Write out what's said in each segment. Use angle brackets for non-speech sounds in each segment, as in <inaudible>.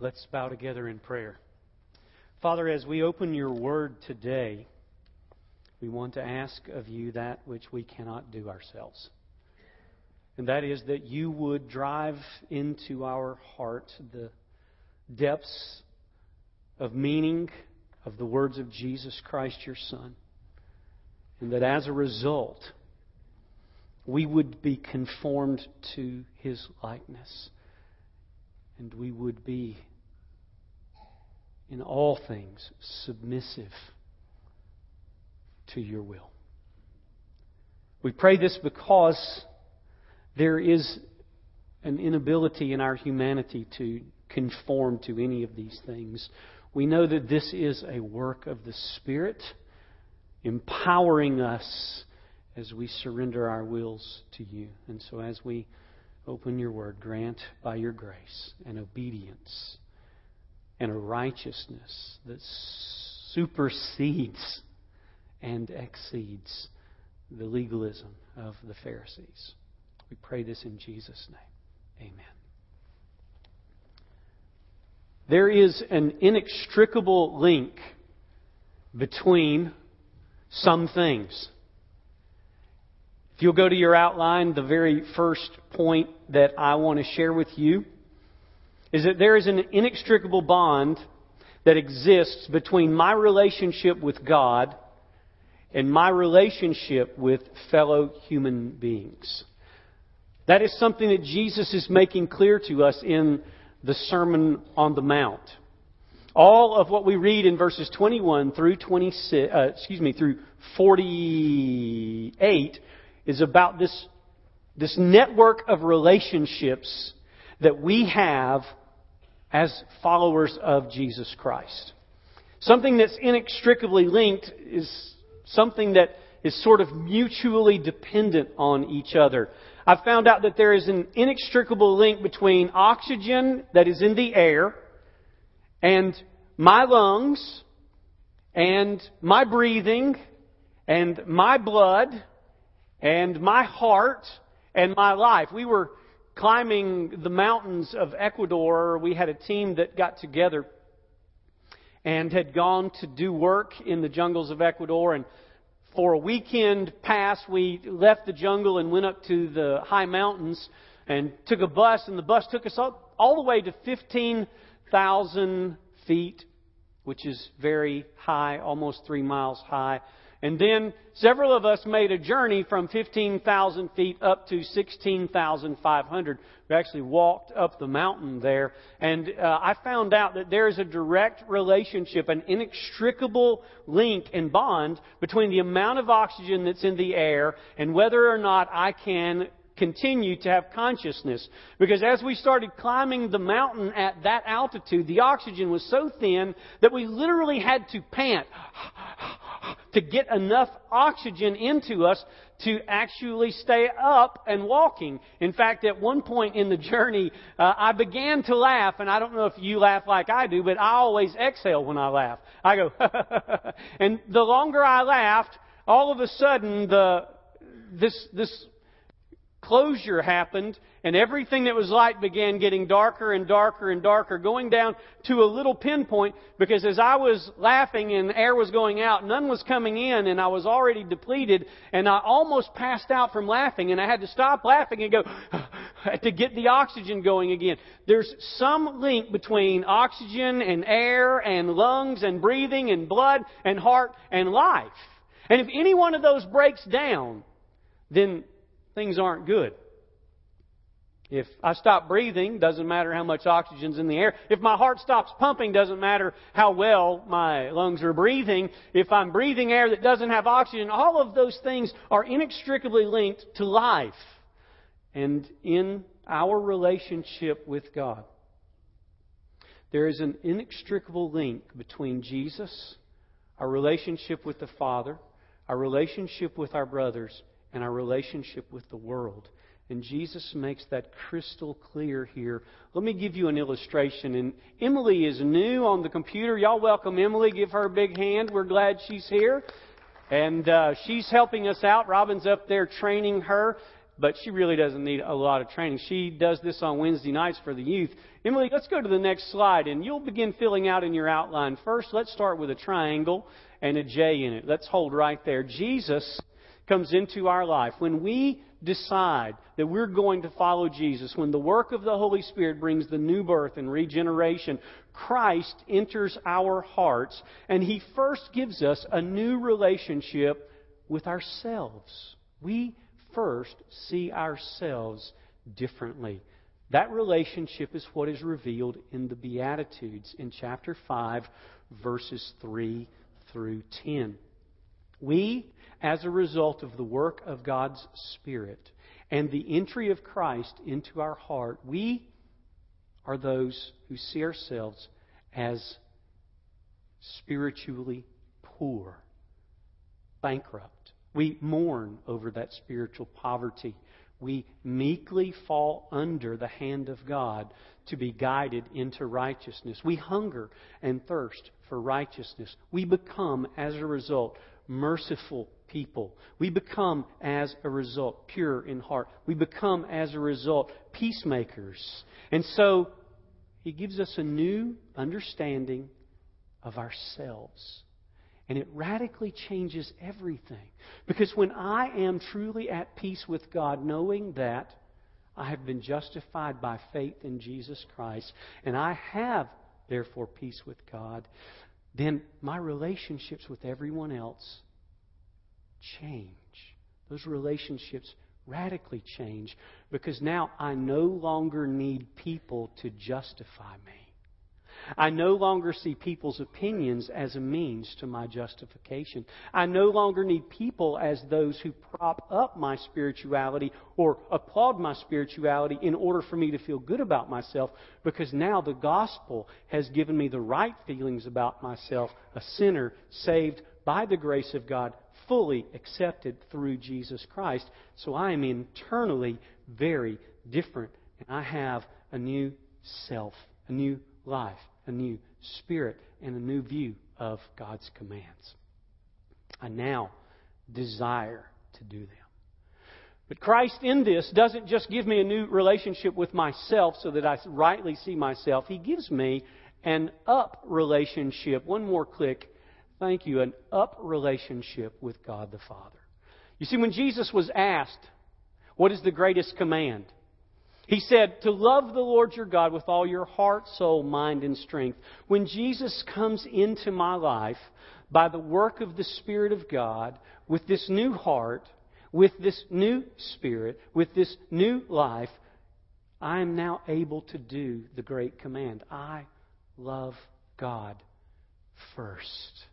Let's bow together in prayer. Father, as we open your word today, we want to ask of you that which we cannot do ourselves. And that is that you would drive into our heart the depths of meaning of the words of Jesus Christ, your Son. And that as a result, we would be conformed to his likeness. And we would be, in all things, submissive to your will. We pray this because there is an inability in our humanity to conform to any of these things. We know that this is a work of the Spirit, empowering us as we surrender our wills to you. And so, as we open your word, grant by your grace an obedience and a righteousness that supersedes and exceeds the legalism of the Pharisees. We pray this in Jesus' name. Amen. There is an inextricable link between some things. If you'll go to your outline, the very first point that I want to share with you is that there is an inextricable bond that exists between my relationship with God and my relationship with fellow human beings. That is something that Jesus is making clear to us in the Sermon on the Mount. All of what we read in verses 21 through 26, uh, excuse me, through 48 is about this, this network of relationships that we have as followers of Jesus Christ. Something that's inextricably linked is something that is sort of mutually dependent on each other. I've found out that there is an inextricable link between oxygen that is in the air and my lungs and my breathing and my blood and my heart and my life. We were climbing the mountains of Ecuador. We had a team that got together and had gone to do work in the jungles of Ecuador and for a weekend pass, we left the jungle and went up to the high mountains and took a bus, and the bus took us all, all the way to 15,000 feet, which is very high, almost three miles high. And then several of us made a journey from 15,000 feet up to 16,500. We actually walked up the mountain there. And uh, I found out that there is a direct relationship, an inextricable link and bond between the amount of oxygen that's in the air and whether or not I can continue to have consciousness. Because as we started climbing the mountain at that altitude, the oxygen was so thin that we literally had to pant to get enough oxygen into us to actually stay up and walking. In fact, at one point in the journey, uh, I began to laugh, and I don't know if you laugh like I do, but I always exhale when I laugh. I go, <laughs> and the longer I laughed, all of a sudden the this this closure happened, and everything that was light began getting darker and darker and darker, going down to a little pinpoint, because as I was laughing and air was going out, none was coming in, and I was already depleted, and I almost passed out from laughing, and I had to stop laughing and go, <sighs> to get the oxygen going again. There's some link between oxygen and air and lungs and breathing and blood and heart and life. And if any one of those breaks down, then things aren't good. If I stop breathing, doesn't matter how much oxygen's in the air. If my heart stops pumping, doesn't matter how well my lungs are breathing. If I'm breathing air that doesn't have oxygen, all of those things are inextricably linked to life and in our relationship with God. There is an inextricable link between Jesus, our relationship with the Father, our relationship with our brothers, and our relationship with the world. And Jesus makes that crystal clear here. Let me give you an illustration. And Emily is new on the computer. Y'all welcome Emily. Give her a big hand. We're glad she's here. And uh, she's helping us out. Robin's up there training her. but she really doesn't need a lot of training. She does this on Wednesday nights for the youth. Emily, let's go to the next slide, and you'll begin filling out in your outline. First, let's start with a triangle and a J in it. Let's hold right there. Jesus comes into our life. When we decide that we're going to follow Jesus, when the work of the Holy Spirit brings the new birth and regeneration, Christ enters our hearts, and He first gives us a new relationship with ourselves. We first see ourselves differently. That relationship is what is revealed in the Beatitudes in chapter 5, verses 3 through 10. We, as a result of the work of God's Spirit and the entry of Christ into our heart, we are those who see ourselves as spiritually poor, bankrupt. We mourn over that spiritual poverty. We meekly fall under the hand of God to be guided into righteousness. We hunger and thirst for righteousness. We become, as a result, merciful people. We become, as a result, pure in heart. We become, as a result, peacemakers. And so, He gives us a new understanding of ourselves. And it radically changes everything. Because when I am truly at peace with God, knowing that I have been justified by faith in Jesus Christ, and I have, therefore, peace with God, then my relationships with everyone else change. Those relationships radically change because now I no longer need people to justify me. I no longer see people's opinions as a means to my justification. I no longer need people as those who prop up my spirituality or applaud my spirituality in order for me to feel good about myself because now the gospel has given me the right feelings about myself, a sinner saved by the grace of God, fully accepted through Jesus Christ. So I am internally very different and I have a new self, a new life a new spirit and a new view of God's commands. I now desire to do them. But Christ in this doesn't just give me a new relationship with myself so that I rightly see myself. He gives me an up relationship. One more click. Thank you. An up relationship with God the Father. You see, when Jesus was asked, What is the greatest command? He said, to love the Lord your God with all your heart, soul, mind, and strength. When Jesus comes into my life by the work of the Spirit of God, with this new heart, with this new spirit, with this new life, I am now able to do the great command. I love God first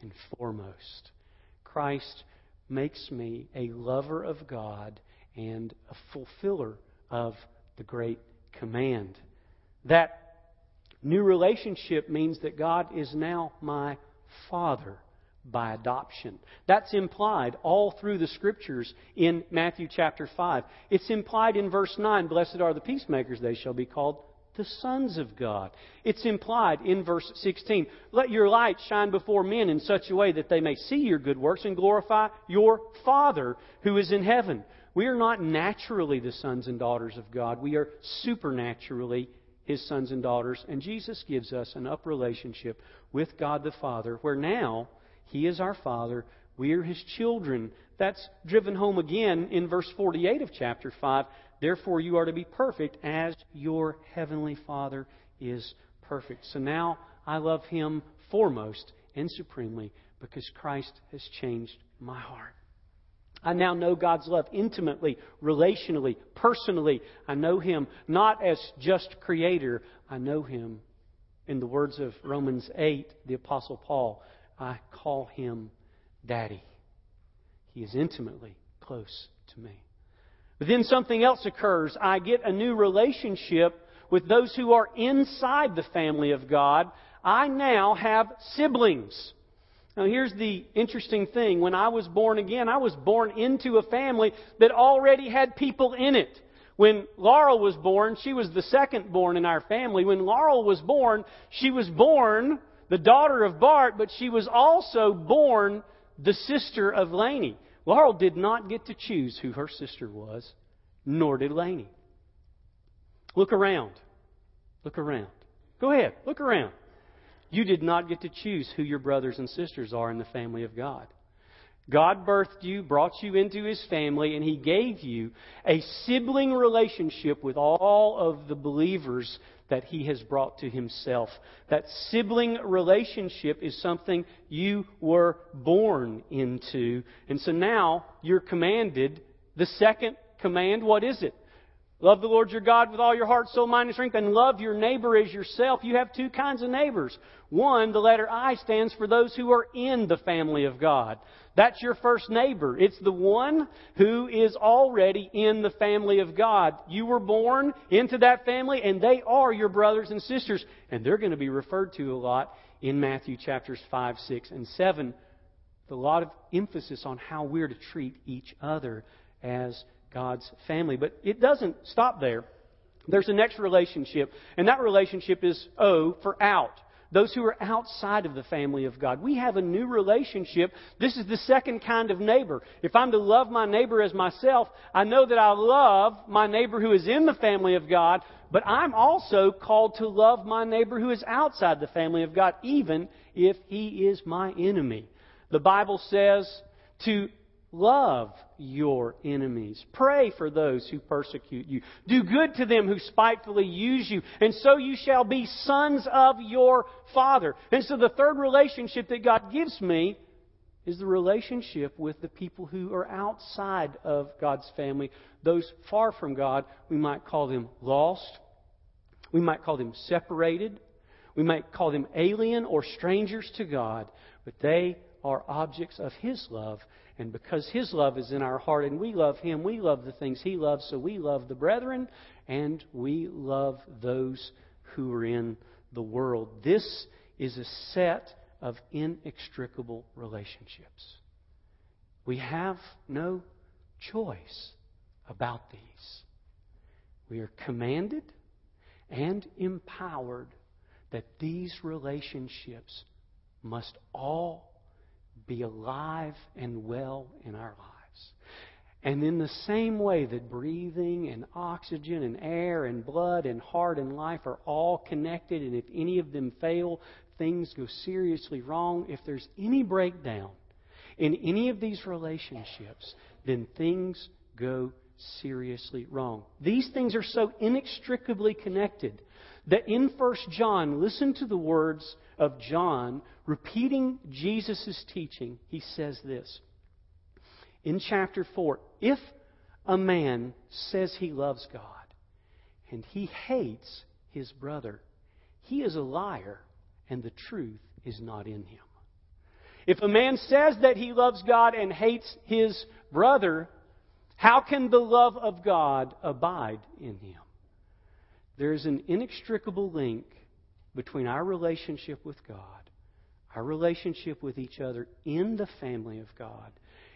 and foremost. Christ makes me a lover of God and a fulfiller of the great command. That new relationship means that God is now my Father by adoption. That's implied all through the scriptures in Matthew chapter 5. It's implied in verse 9 Blessed are the peacemakers, they shall be called the sons of God. It's implied in verse 16 Let your light shine before men in such a way that they may see your good works and glorify your Father who is in heaven. We are not naturally the sons and daughters of God. We are supernaturally His sons and daughters. And Jesus gives us an up relationship with God the Father, where now He is our Father. We are His children. That's driven home again in verse 48 of chapter 5. Therefore, you are to be perfect as your heavenly Father is perfect. So now I love Him foremost and supremely because Christ has changed my heart. I now know God's love intimately, relationally, personally. I know Him not as just Creator. I know Him, in the words of Romans 8, the Apostle Paul, I call Him Daddy. He is intimately close to me. But then something else occurs. I get a new relationship with those who are inside the family of God. I now have siblings. Now, here's the interesting thing. When I was born again, I was born into a family that already had people in it. When Laurel was born, she was the second born in our family. When Laurel was born, she was born the daughter of Bart, but she was also born the sister of Laney. Laurel did not get to choose who her sister was, nor did Laney. Look around. Look around. Go ahead, look around. You did not get to choose who your brothers and sisters are in the family of God. God birthed you, brought you into His family, and He gave you a sibling relationship with all of the believers that He has brought to Himself. That sibling relationship is something you were born into. And so now you're commanded. The second command, what is it? Love the Lord your God with all your heart, soul, mind, and strength, and love your neighbor as yourself. You have two kinds of neighbors. One, the letter I stands for those who are in the family of God. That's your first neighbor. It's the one who is already in the family of God. You were born into that family, and they are your brothers and sisters. And they're going to be referred to a lot in Matthew chapters 5, 6, and 7. With a lot of emphasis on how we're to treat each other as God's family. But it doesn't stop there. There's a next relationship, and that relationship is O for out. Those who are outside of the family of God. We have a new relationship. This is the second kind of neighbor. If I'm to love my neighbor as myself, I know that I love my neighbor who is in the family of God, but I'm also called to love my neighbor who is outside the family of God, even if he is my enemy. The Bible says to Love your enemies. Pray for those who persecute you. Do good to them who spitefully use you. And so you shall be sons of your Father. And so the third relationship that God gives me is the relationship with the people who are outside of God's family. Those far from God, we might call them lost. We might call them separated. We might call them alien or strangers to God. But they are objects of His love and because His love is in our heart and we love Him, we love the things He loves, so we love the brethren and we love those who are in the world. This is a set of inextricable relationships. We have no choice about these. We are commanded and empowered that these relationships must all be alive and well in our lives. And in the same way that breathing and oxygen and air and blood and heart and life are all connected, and if any of them fail, things go seriously wrong. If there's any breakdown in any of these relationships, then things go seriously wrong. These things are so inextricably connected that in 1 John, listen to the words of John repeating Jesus' teaching. He says this in chapter 4 If a man says he loves God and he hates his brother, he is a liar and the truth is not in him. If a man says that he loves God and hates his brother, how can the love of God abide in him? There is an inextricable link between our relationship with God, our relationship with each other in the family of God,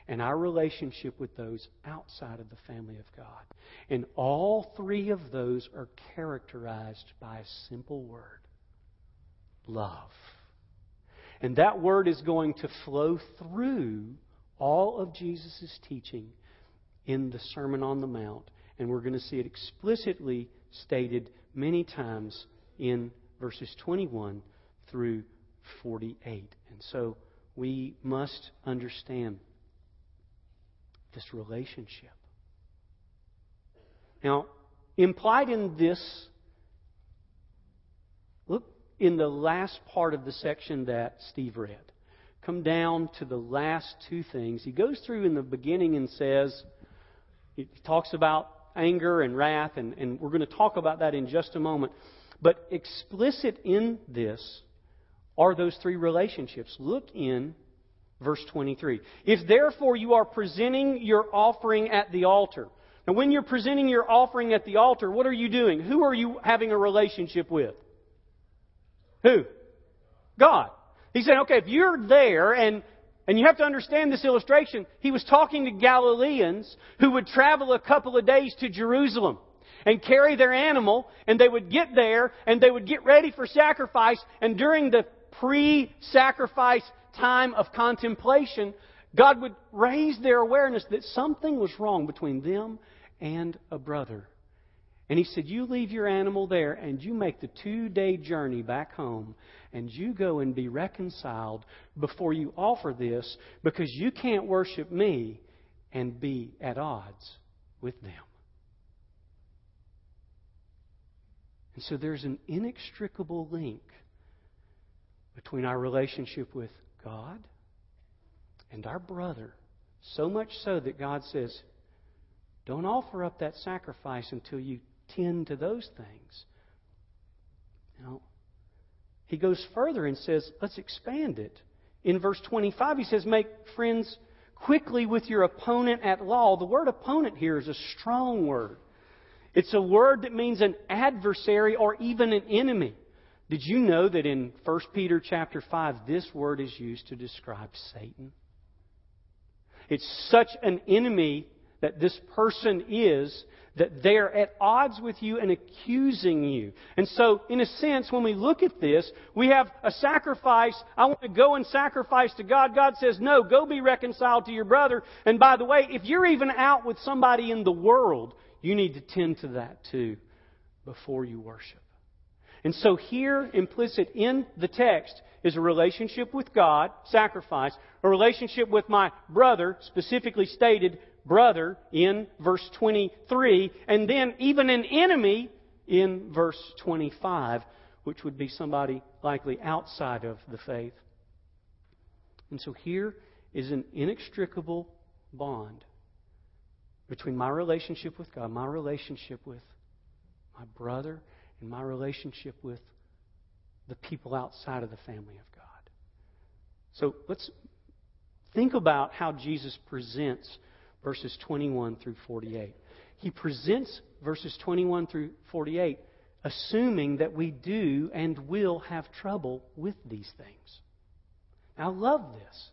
and our relationship with those outside of the family of God. And all three of those are characterized by a simple word love. And that word is going to flow through all of Jesus' teaching in the Sermon on the Mount. And we're going to see it explicitly stated many times in verses 21 through 48. And so we must understand this relationship. Now, implied in this, look in the last part of the section that Steve read. Come down to the last two things. He goes through in the beginning and says, he talks about anger and wrath, and, and we're going to talk about that in just a moment. But explicit in this are those three relationships. Look in verse 23. If therefore you are presenting your offering at the altar. Now, when you're presenting your offering at the altar, what are you doing? Who are you having a relationship with? Who? God. He said, okay, if you're there and and you have to understand this illustration. He was talking to Galileans who would travel a couple of days to Jerusalem and carry their animal, and they would get there, and they would get ready for sacrifice, and during the pre sacrifice time of contemplation, God would raise their awareness that something was wrong between them and a brother. And he said, You leave your animal there and you make the two day journey back home and you go and be reconciled before you offer this because you can't worship me and be at odds with them. And so there's an inextricable link between our relationship with God and our brother. So much so that God says, don't offer up that sacrifice until you tend to those things. Know, he goes further and says, let's expand it. In verse 25, he says, make friends quickly with your opponent at law. The word opponent here is a strong word. It's a word that means an adversary or even an enemy. Did you know that in 1 Peter chapter 5 this word is used to describe Satan? It's such an enemy that this person is that they're at odds with you and accusing you. And so, in a sense, when we look at this, we have a sacrifice. I want to go and sacrifice to God. God says, no, go be reconciled to your brother. And by the way, if you're even out with somebody in the world, you need to tend to that too before you worship. And so here, implicit in the text, is a relationship with God, sacrifice, a relationship with my brother, specifically stated, brother in verse 23, and then even an enemy in verse 25, which would be somebody likely outside of the faith. And so here is an inextricable bond between my relationship with God, my relationship with my brother, and my relationship with the people outside of the family of God. So let's think about how Jesus presents verses 21 through 48. He presents verses 21 through 48 assuming that we do and will have trouble with these things. I love this.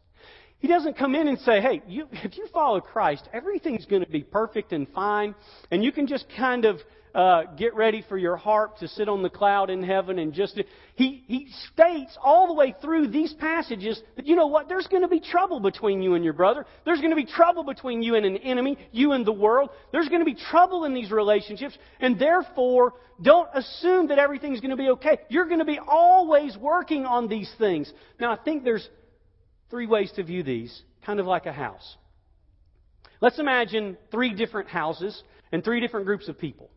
He doesn't come in and say, hey, you, <laughs> if you follow Christ, everything's going to be perfect and fine, and you can just kind of uh, get ready for your harp to sit on the cloud in heaven and just. He, he states all the way through these passages that, you know what, there's going to be trouble between you and your brother. There's going to be trouble between you and an enemy, you and the world. There's going to be trouble in these relationships, and therefore, don't assume that everything's going to be okay. You're going to be always working on these things. Now, I think there's three ways to view these, kind of like a house. Let's imagine three different houses and three different groups of people.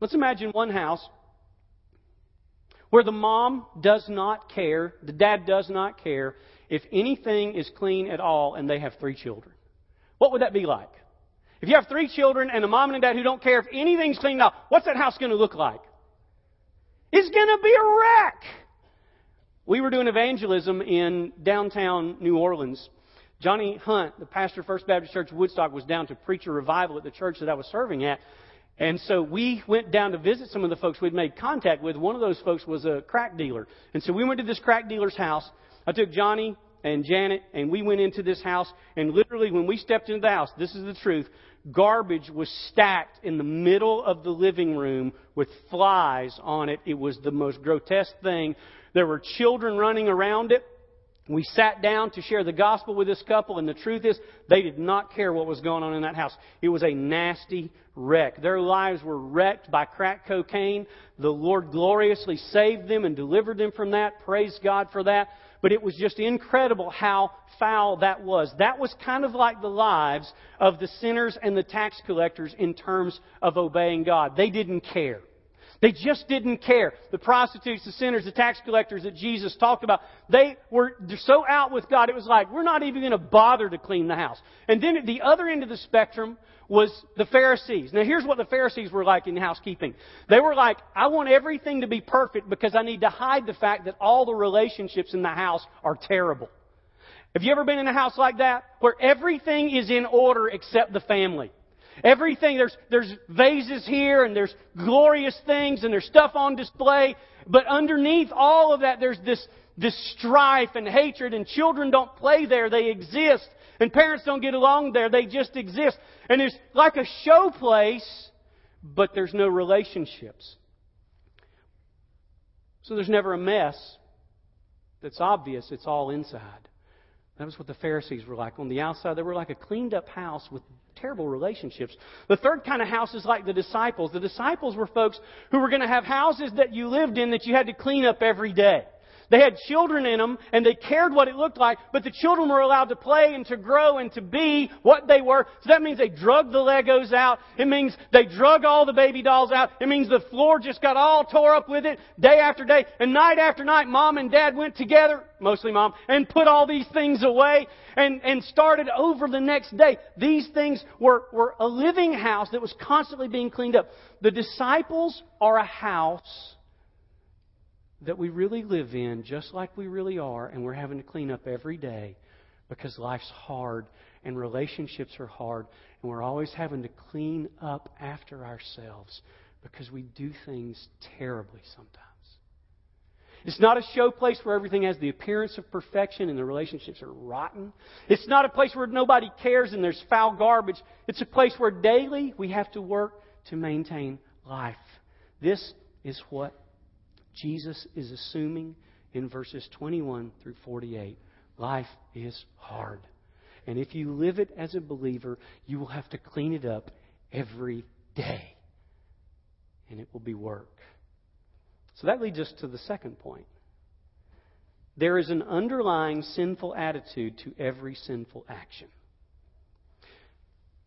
Let's imagine one house where the mom does not care, the dad does not care if anything is clean at all and they have three children. What would that be like? If you have three children and a mom and a dad who don't care if anything's clean at all, what's that house going to look like? It's going to be a wreck. We were doing evangelism in downtown New Orleans. Johnny Hunt, the pastor of First Baptist Church Woodstock, was down to preach a revival at the church that I was serving at. And so we went down to visit some of the folks we'd made contact with. One of those folks was a crack dealer. And so we went to this crack dealer's house. I took Johnny and Janet and we went into this house. And literally, when we stepped into the house, this is the truth, garbage was stacked in the middle of the living room with flies on it. It was the most grotesque thing. There were children running around it. We sat down to share the gospel with this couple, and the truth is, they did not care what was going on in that house. It was a nasty wreck. Their lives were wrecked by crack cocaine. The Lord gloriously saved them and delivered them from that. Praise God for that. But it was just incredible how foul that was. That was kind of like the lives of the sinners and the tax collectors in terms of obeying God. They didn't care. They just didn't care. The prostitutes, the sinners, the tax collectors that Jesus talked about, they were so out with God, it was like, we're not even going to bother to clean the house. And then at the other end of the spectrum was the Pharisees. Now here's what the Pharisees were like in housekeeping. They were like, I want everything to be perfect because I need to hide the fact that all the relationships in the house are terrible. Have you ever been in a house like that? Where everything is in order except the family. Everything, there's, there's vases here and there's glorious things and there's stuff on display. But underneath all of that, there's this, this strife and hatred and children don't play there. They exist. And parents don't get along there. They just exist. And it's like a show place, but there's no relationships. So there's never a mess. that's obvious, it's all inside. That was what the Pharisees were like. On the outside, they were like a cleaned up house with terrible relationships. The third kind of house is like the disciples. The disciples were folks who were going to have houses that you lived in that you had to clean up every day. They had children in them and they cared what it looked like, but the children were allowed to play and to grow and to be what they were. So that means they drug the Legos out. It means they drug all the baby dolls out. It means the floor just got all tore up with it day after day. And night after night, mom and dad went together, mostly mom, and put all these things away and, and started over the next day. These things were, were a living house that was constantly being cleaned up. The disciples are a house that we really live in just like we really are, and we're having to clean up every day because life's hard and relationships are hard, and we're always having to clean up after ourselves because we do things terribly sometimes. It's not a show place where everything has the appearance of perfection and the relationships are rotten. It's not a place where nobody cares and there's foul garbage. It's a place where daily we have to work to maintain life. This is what Jesus is assuming in verses 21 through 48. Life is hard. And if you live it as a believer, you will have to clean it up every day. And it will be work. So that leads us to the second point. There is an underlying sinful attitude to every sinful action.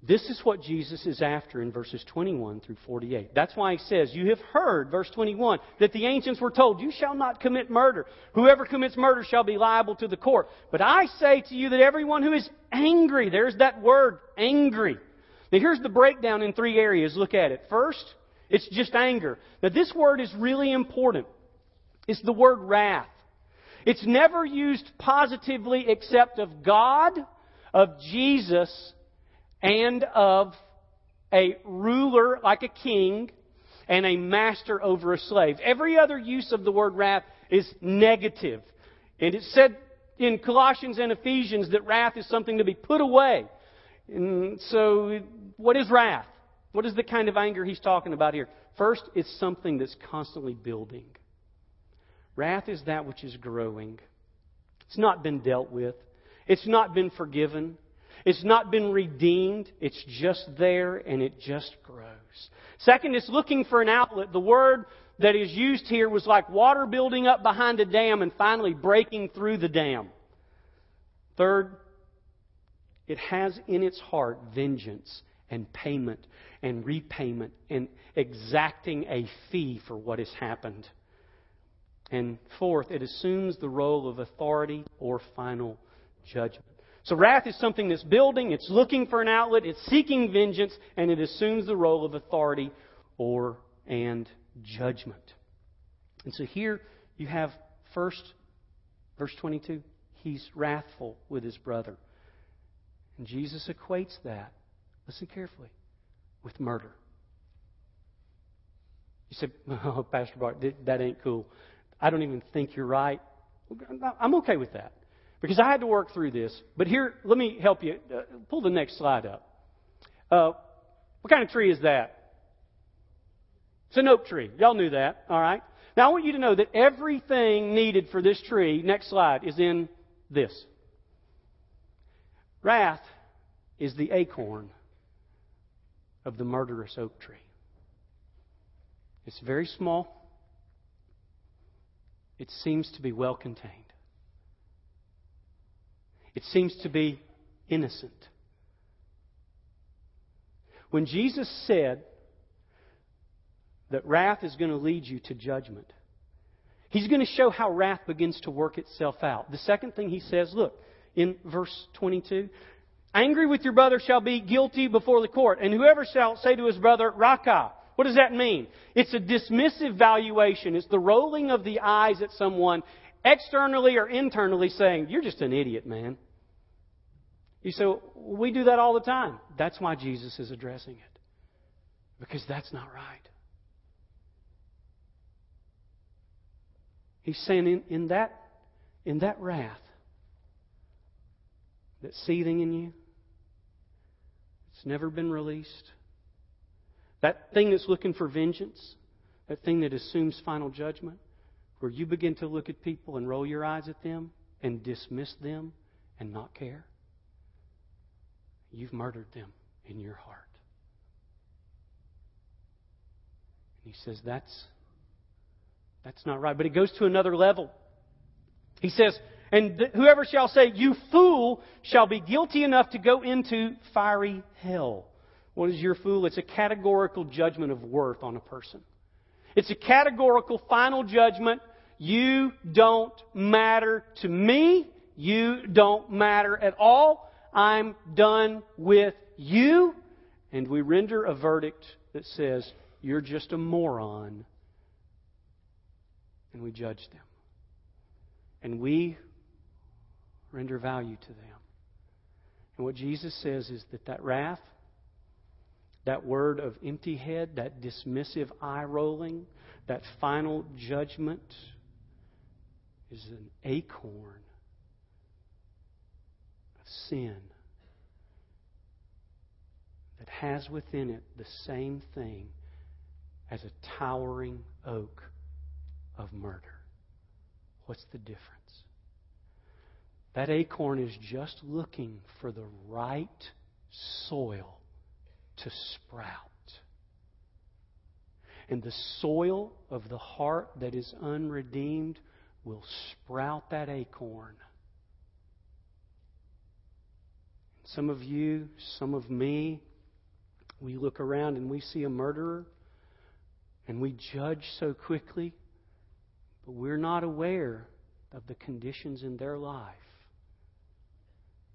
This is what Jesus is after in verses 21 through 48. That's why he says, You have heard, verse 21, that the ancients were told, You shall not commit murder. Whoever commits murder shall be liable to the court. But I say to you that everyone who is angry, there's that word, angry. Now here's the breakdown in three areas. Look at it. First, it's just anger. Now this word is really important. It's the word wrath. It's never used positively except of God, of Jesus, and of a ruler like a king and a master over a slave. Every other use of the word wrath is negative. And it said in Colossians and Ephesians that wrath is something to be put away. And so, what is wrath? What is the kind of anger he's talking about here? First, it's something that's constantly building. Wrath is that which is growing. It's not been dealt with. It's not been forgiven. It's not been redeemed. It's just there and it just grows. Second, it's looking for an outlet. The word that is used here was like water building up behind a dam and finally breaking through the dam. Third, it has in its heart vengeance and payment and repayment and exacting a fee for what has happened. And fourth, it assumes the role of authority or final judgment. So wrath is something that's building, it's looking for an outlet, it's seeking vengeance, and it assumes the role of authority or and judgment. And so here you have first, verse 22, he's wrathful with his brother. And Jesus equates that, listen carefully, with murder. You said, <laughs> oh, Pastor Bart, that ain't cool. I don't even think you're right. I'm okay with that because I had to work through this. But here, let me help you. Uh, pull the next slide up. Uh, what kind of tree is that? It's an oak tree. Y'all knew that, all right? Now I want you to know that everything needed for this tree, next slide, is in this. Wrath is the acorn of the murderous oak tree. It's very small. It seems to be well contained. It seems to be innocent. When Jesus said that wrath is going to lead you to judgment, He's going to show how wrath begins to work itself out. The second thing He says, look, in verse 22, Angry with your brother shall be guilty before the court, and whoever shall say to his brother, Raca, what does that mean? It's a dismissive valuation. It's the rolling of the eyes at someone externally or internally saying, You're just an idiot, man. You say, We do that all the time. That's why Jesus is addressing it. Because that's not right. He's saying in, in that in that wrath that's seething in you, it's never been released. That thing that's looking for vengeance, that thing that assumes final judgment, where you begin to look at people and roll your eyes at them and dismiss them and not care, you've murdered them in your heart. And he says, That's, that's not right. But it goes to another level. He says, And th- whoever shall say, You fool, shall be guilty enough to go into fiery hell. What is your fool? It's a categorical judgment of worth on a person. It's a categorical final judgment. You don't matter to me. You don't matter at all. I'm done with you. And we render a verdict that says, You're just a moron. And we judge them. And we render value to them. And what Jesus says is that that wrath, that word of empty head, that dismissive eye rolling, that final judgment is an acorn of sin that has within it the same thing as a towering oak of murder. What's the difference? That acorn is just looking for the right soil to sprout. And the soil of the heart that is unredeemed will sprout that acorn. Some of you, some of me, we look around and we see a murderer and we judge so quickly, but we're not aware of the conditions in their life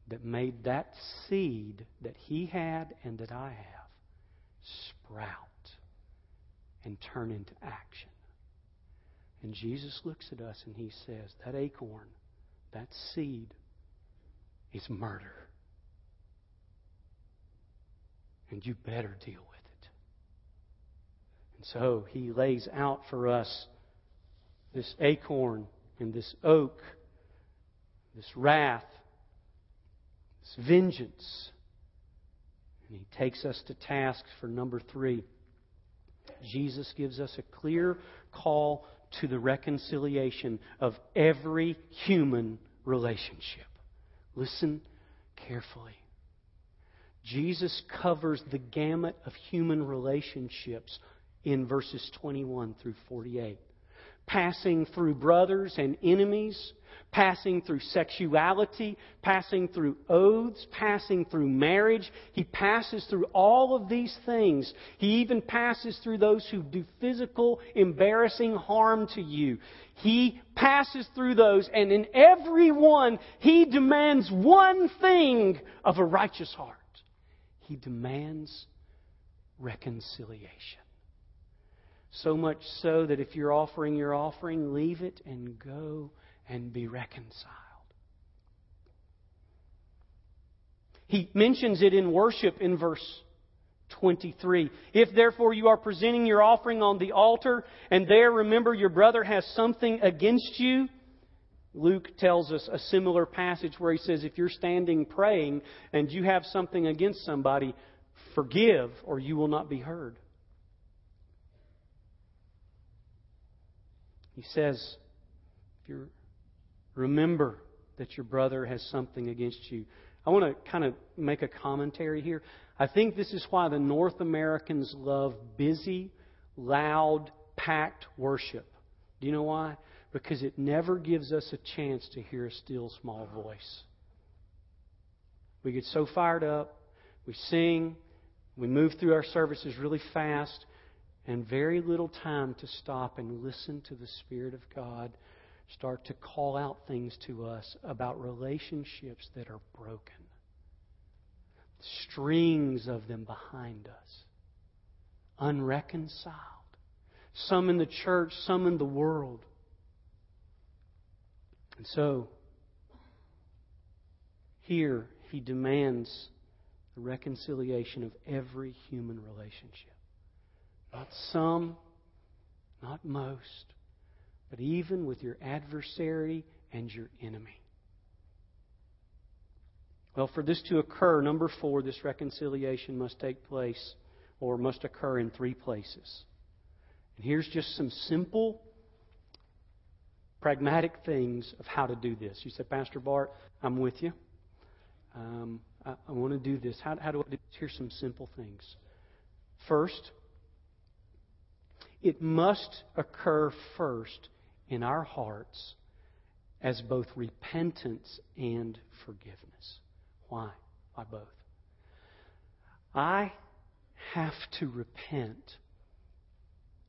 that made that seed that he had and that I have sprout and turn into action. And Jesus looks at us and he says, That acorn, that seed, is murder. And you better deal with it. And so he lays out for us this acorn and this oak, this wrath, this vengeance. And he takes us to task for number three. Jesus gives us a clear call to the reconciliation of every human relationship. Listen carefully. Jesus covers the gamut of human relationships in verses 21 through 48 passing through brothers and enemies, passing through sexuality, passing through oaths, passing through marriage. He passes through all of these things. He even passes through those who do physical, embarrassing harm to you. He passes through those, and in every one, He demands one thing of a righteous heart. He demands reconciliation. So much so that if you're offering your offering, leave it and go and be reconciled. He mentions it in worship in verse 23. If therefore you are presenting your offering on the altar, and there remember your brother has something against you, Luke tells us a similar passage where he says, if you're standing praying and you have something against somebody, forgive or you will not be heard. He says, if you remember that your brother has something against you. I want to kind of make a commentary here. I think this is why the North Americans love busy, loud, packed worship. Do you know why? Because it never gives us a chance to hear a still small voice. We get so fired up, we sing, we move through our services really fast, and very little time to stop and listen to the Spirit of God start to call out things to us about relationships that are broken. Strings of them behind us, unreconciled. Some in the church, some in the world. And so, here he demands the reconciliation of every human relationship. Not some, not most, but even with your adversary and your enemy. Well, for this to occur, number four, this reconciliation must take place or must occur in three places. And here's just some simple pragmatic things of how to do this. You said, Pastor Bart, I'm with you. Um, I, I want to do this. How, how do I do this? Here's some simple things. First, it must occur first in our hearts as both repentance and forgiveness. Why? Why both? I have to repent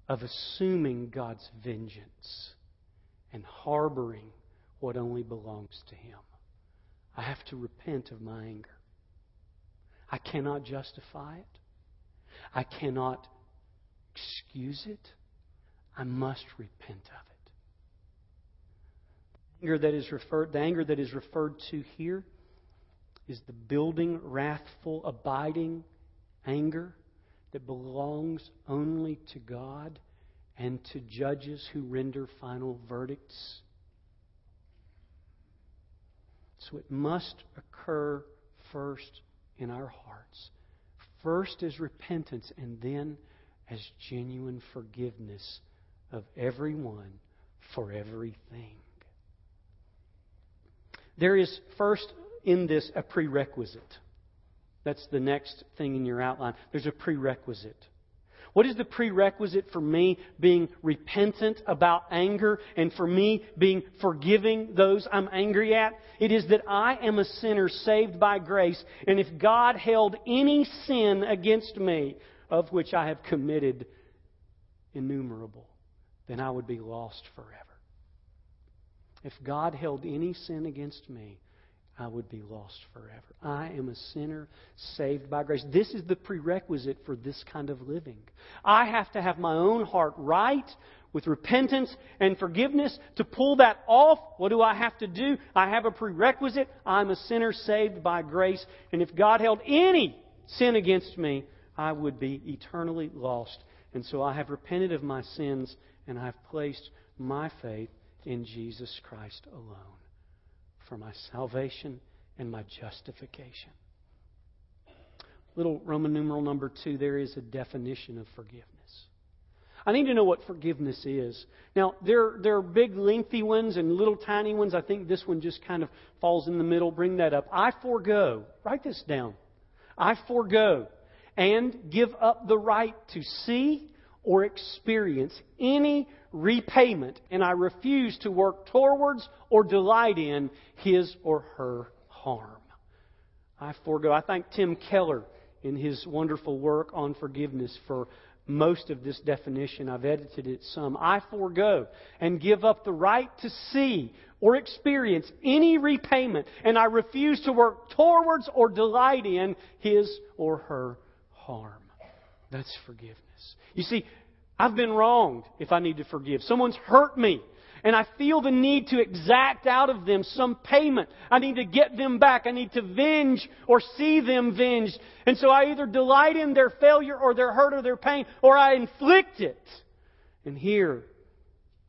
of assuming God's vengeance and harboring what only belongs to Him. I have to repent of my anger. I cannot justify it. I cannot excuse it. I must repent of it. The anger that is referred, the anger that is referred to here is the building, wrathful, abiding anger that belongs only to God and to judges who render final verdicts. So it must occur first in our hearts. First as repentance, and then as genuine forgiveness of everyone for everything. There is first in this a prerequisite. That's the next thing in your outline. There's a prerequisite. What is the prerequisite for me being repentant about anger and for me being forgiving those I'm angry at? It is that I am a sinner saved by grace, and if God held any sin against me, of which I have committed innumerable, then I would be lost forever. If God held any sin against me, I would be lost forever. I am a sinner saved by grace. This is the prerequisite for this kind of living. I have to have my own heart right with repentance and forgiveness. To pull that off, what do I have to do? I have a prerequisite. I'm a sinner saved by grace. And if God held any sin against me, I would be eternally lost. And so I have repented of my sins and I've placed my faith in Jesus Christ alone for my salvation and my justification. Little Roman numeral number two, there is a definition of forgiveness. I need to know what forgiveness is. Now, there, there are big, lengthy ones and little tiny ones. I think this one just kind of falls in the middle. Bring that up. I forego. Write this down. I forego and give up the right to see or experience any repayment, and I refuse to work towards or delight in his or her harm. I forego. I thank Tim Keller in his wonderful work on forgiveness for most of this definition. I've edited it some. I forego and give up the right to see or experience any repayment, and I refuse to work towards or delight in his or her harm. That's forgiveness. You see, I've been wronged if I need to forgive. Someone's hurt me and I feel the need to exact out of them some payment. I need to get them back. I need to venge or see them venged. And so I either delight in their failure or their hurt or their pain or I inflict it. And here,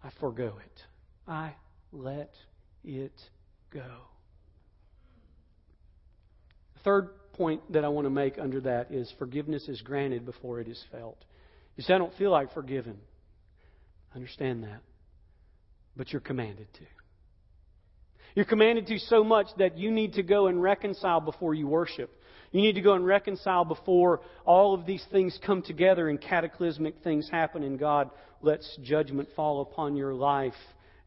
I forego it. I let it go. The third point that I want to make under that is forgiveness is granted before it is felt. You say, I don't feel like forgiving. I understand that. But you're commanded to. You're commanded to so much that you need to go and reconcile before you worship. You need to go and reconcile before all of these things come together and cataclysmic things happen and God lets judgment fall upon your life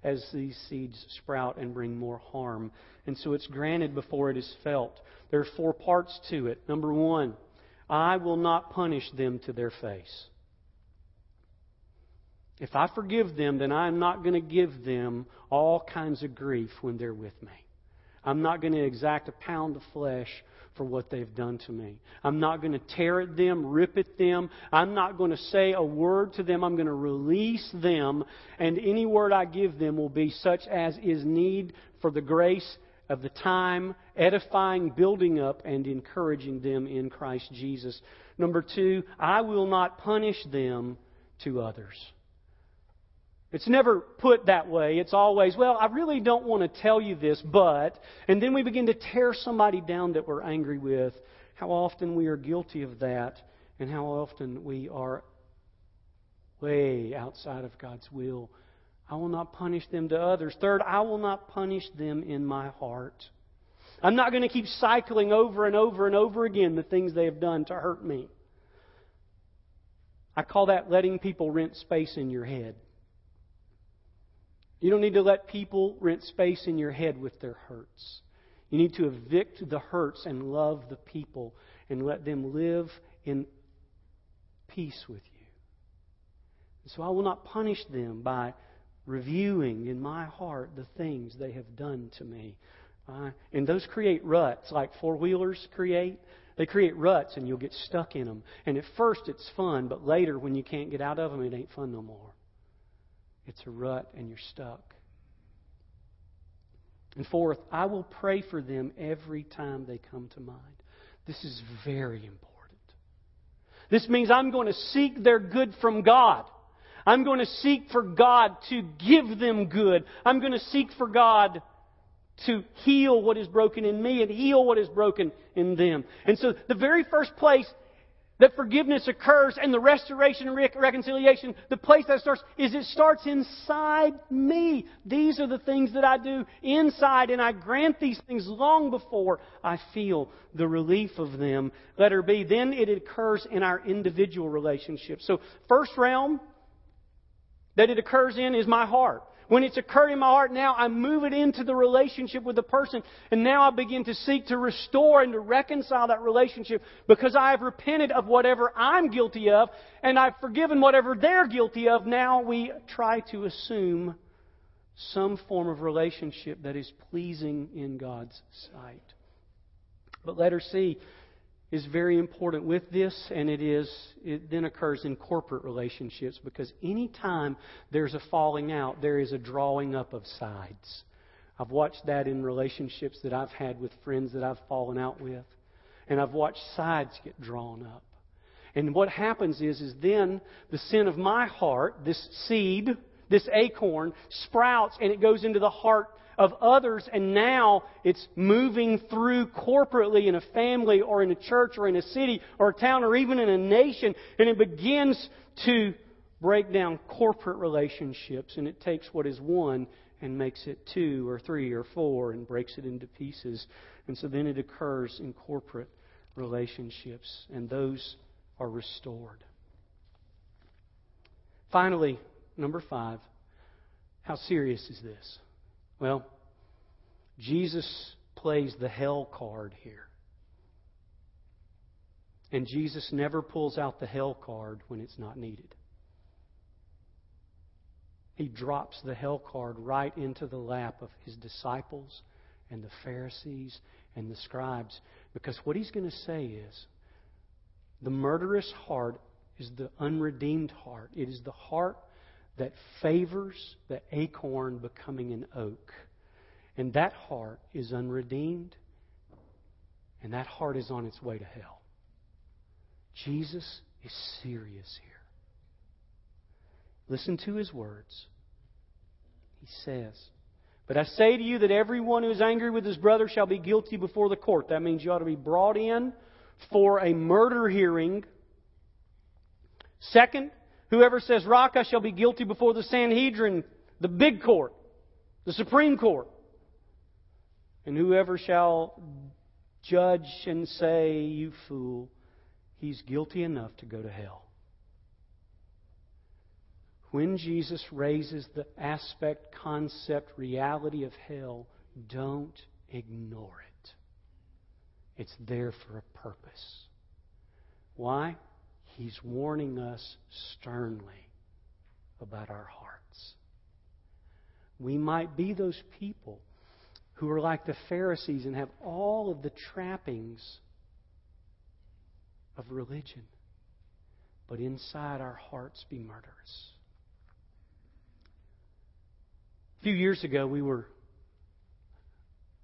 as these seeds sprout and bring more harm. And so it's granted before it is felt. There are four parts to it. Number one, I will not punish them to their face. If I forgive them, then I'm not going to give them all kinds of grief when they're with me. I'm not going to exact a pound of flesh for what they've done to me. I'm not going to tear at them, rip at them. I'm not going to say a word to them. I'm going to release them, and any word I give them will be such as is need for the grace of the time, edifying, building up, and encouraging them in Christ Jesus. Number two, I will not punish them to others. It's never put that way. It's always, well, I really don't want to tell you this, but, and then we begin to tear somebody down that we're angry with. How often we are guilty of that, and how often we are way outside of God's will. I will not punish them to others. Third, I will not punish them in my heart. I'm not going to keep cycling over and over and over again the things they have done to hurt me. I call that letting people rent space in your head. You don't need to let people rent space in your head with their hurts. You need to evict the hurts and love the people and let them live in peace with you. So I will not punish them by reviewing in my heart the things they have done to me. Uh, and those create ruts like four wheelers create. They create ruts and you'll get stuck in them. And at first it's fun, but later when you can't get out of them, it ain't fun no more. It's a rut and you're stuck. And fourth, I will pray for them every time they come to mind. This is very important. This means I'm going to seek their good from God. I'm going to seek for God to give them good. I'm going to seek for God to heal what is broken in me and heal what is broken in them. And so the very first place that forgiveness occurs and the restoration and reconciliation, the place that starts is it starts inside me. These are the things that I do inside, and I grant these things long before I feel the relief of them. Let her be. Then it occurs in our individual relationships. So, first realm that it occurs in is my heart. When it's occurred in my heart, now I move it into the relationship with the person, and now I begin to seek to restore and to reconcile that relationship because I have repented of whatever I'm guilty of, and I've forgiven whatever they're guilty of. Now we try to assume some form of relationship that is pleasing in God's sight. But letter C is very important with this, and it is it then occurs in corporate relationships because anytime there's a falling out, there is a drawing up of sides. I've watched that in relationships that I've had with friends that I've fallen out with, and I've watched sides get drawn up. And what happens is, is then the sin of my heart, this seed, this acorn, sprouts and it goes into the heart of others, and now it's moving through corporately in a family or in a church or in a city or a town or even in a nation, and it begins to break down corporate relationships, and it takes what is one and makes it two or three or four and breaks it into pieces. And so then it occurs in corporate relationships, and those are restored. Finally, number five, how serious is this? Well, Jesus plays the hell card here. And Jesus never pulls out the hell card when it's not needed. He drops the hell card right into the lap of his disciples and the Pharisees and the scribes. Because what he's going to say is the murderous heart is the unredeemed heart. It is the heart that favors the acorn becoming an oak. And that heart is unredeemed, and that heart is on its way to hell. Jesus is serious here. Listen to his words. He says, But I say to you that everyone who is angry with his brother shall be guilty before the court. That means you ought to be brought in for a murder hearing. Second, Whoever says Raca shall be guilty before the Sanhedrin, the big court, the Supreme Court. And whoever shall judge and say, You fool, he's guilty enough to go to hell. When Jesus raises the aspect, concept, reality of hell, don't ignore it. It's there for a purpose. Why? He's warning us sternly about our hearts. We might be those people who are like the Pharisees and have all of the trappings of religion, but inside our hearts be murderous. A few years ago, we were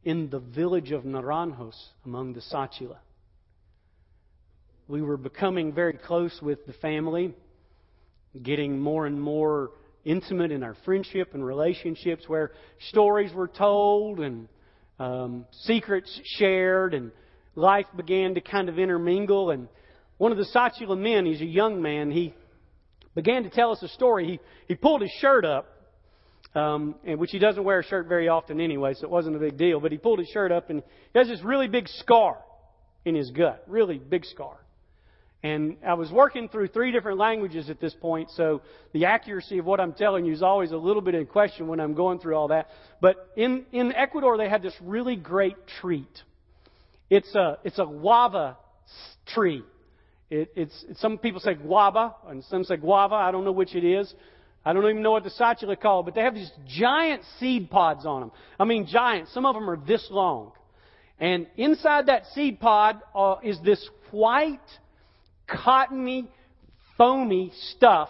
in the village of Naranjos among the Tsáchila we were becoming very close with the family, getting more and more intimate in our friendship and relationships where stories were told and um, secrets shared and life began to kind of intermingle. And one of the Tsáchila men, he's a young man, he began to tell us a story. He, he pulled his shirt up um, and which he doesn't wear a shirt very often anyway, so it wasn't a big deal. But he pulled his shirt up, and he has this really big scar in his gut, really big scar. And I was working through three different languages at this point, so the accuracy of what I'm telling you is always a little bit in question when I'm going through all that. But in, in Ecuador, they had this really great treat. It's a, it's a guava tree. It, it's, some people say guava, and some say guava. I don't know which it is. I don't even know what the Tsáchila call, but they have these giant seed pods on them. I mean, giant. Some of them are this long. And inside that seed pod uh, is this white, cottony, foamy stuff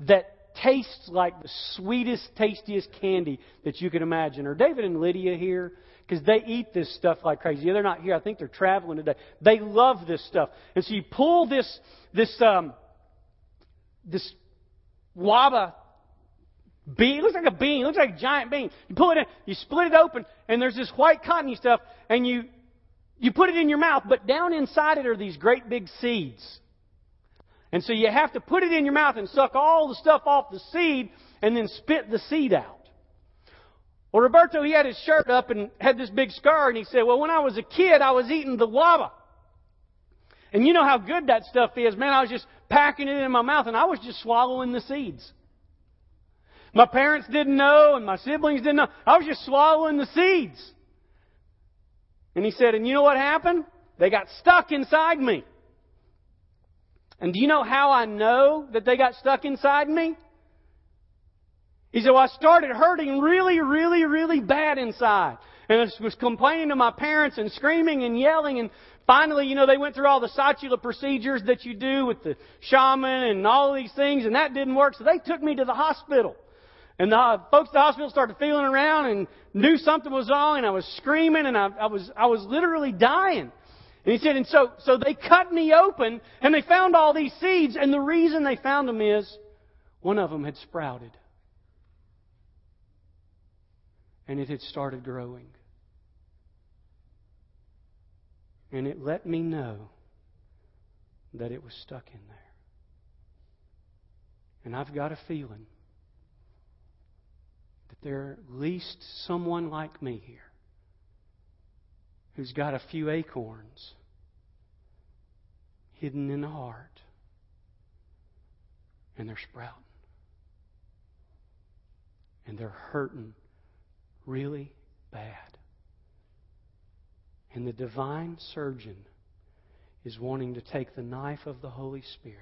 that tastes like the sweetest, tastiest candy that you can imagine. Are David and Lydia here? Because they eat this stuff like crazy. Yeah, they're not here. I think they're traveling today. They love this stuff. And so you pull this, this, um, this waba bean. It looks like a bean. It looks like a giant bean. You pull it in, you split it open, and there's this white cottony stuff, and you, you put it in your mouth, but down inside it are these great big seeds. And so you have to put it in your mouth and suck all the stuff off the seed and then spit the seed out. Well, Roberto, he had his shirt up and had this big scar, and he said, Well, when I was a kid, I was eating the guava. And you know how good that stuff is. Man, I was just packing it in my mouth, and I was just swallowing the seeds. My parents didn't know, and my siblings didn't know. I was just swallowing the seeds. And he said, And you know what happened? They got stuck inside me. And do you know how I know that they got stuck inside me? He said, Well, I started hurting really, really, really bad inside. And I was complaining to my parents and screaming and yelling. And finally, you know, they went through all the Tsáchila procedures that you do with the shaman and all these things, and that didn't work. So they took me to the hospital. And the folks at the hospital started feeling around and knew something was wrong, and I was screaming, and I, I was I was literally dying. And he said, and so so they cut me open, and they found all these seeds, and the reason they found them is one of them had sprouted and it had started growing. And it let me know that it was stuck in there. And I've got a feeling that there at least someone like me here who's got a few acorns hidden in the heart, and they're sprouting. And they're hurting really bad. And the divine surgeon is wanting to take the knife of the Holy Spirit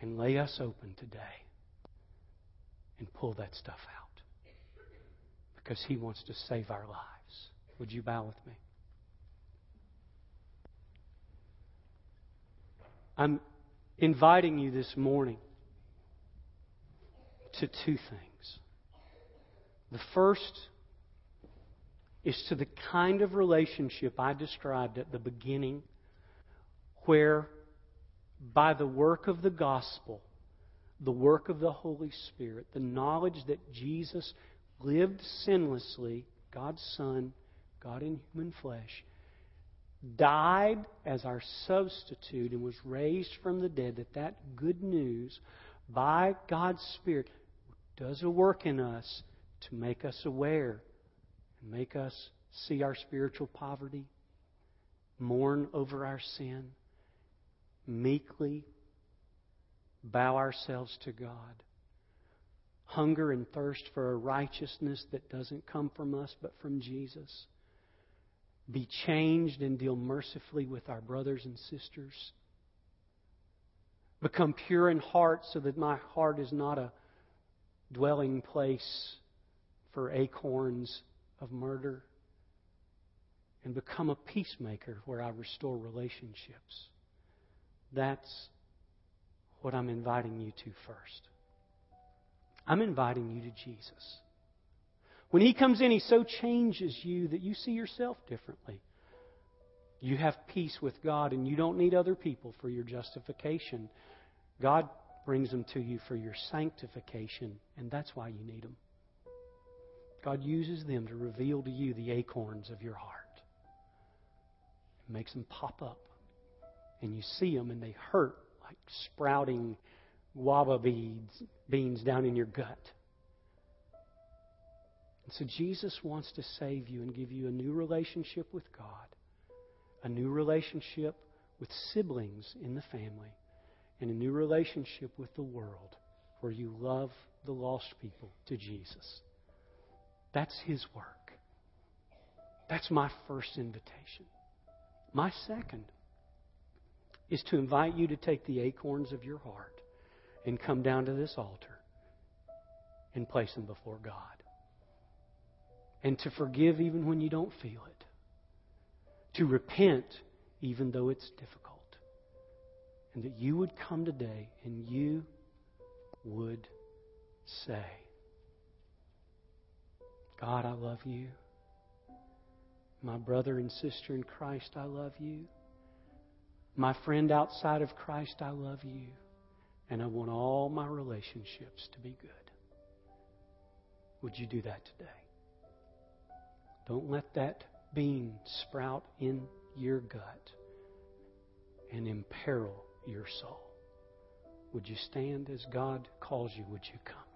and lay us open today and pull that stuff out. Because he wants to save our lives. Would you bow with me? I'm inviting you this morning to two things. The first is to the kind of relationship I described at the beginning, where by the work of the gospel, the work of the Holy Spirit, the knowledge that Jesus lived sinlessly, God's Son, God in human flesh, died as our substitute and was raised from the dead, that that good news by God's Spirit does a work in us to make us aware and Make us see our spiritual poverty, mourn over our sin, meekly bow ourselves to God, hunger and thirst for a righteousness that doesn't come from us but from Jesus, be changed and deal mercifully with our brothers and sisters, become pure in heart so that my heart is not a dwelling place for acorns of murder and become a peacemaker where I restore relationships. That's what I'm inviting you to first. I'm inviting you to Jesus. When He comes in, He so changes you that you see yourself differently. You have peace with God, and you don't need other people for your justification. God brings them to you for your sanctification, and that's why you need them. God uses them to reveal to you the acorns of your heart. It makes them pop up. And you see them and they hurt like sprouting guava beans, beans down in your gut. So Jesus wants to save you and give you a new relationship with God, a new relationship with siblings in the family, and a new relationship with the world where you love the lost people to Jesus. That's His work. That's my first invitation. My second is to invite you to take the acorns of your heart and come down to this altar and place them before God. And to forgive even when you don't feel it. To repent even though it's difficult. And that you would come today and you would say, God, I love you. My brother and sister in Christ, I love you. My friend outside of Christ, I love you. And I want all my relationships to be good. Would you do that today? Don't let that bean sprout in your gut and imperil your soul. Would you stand as God calls you? Would you come?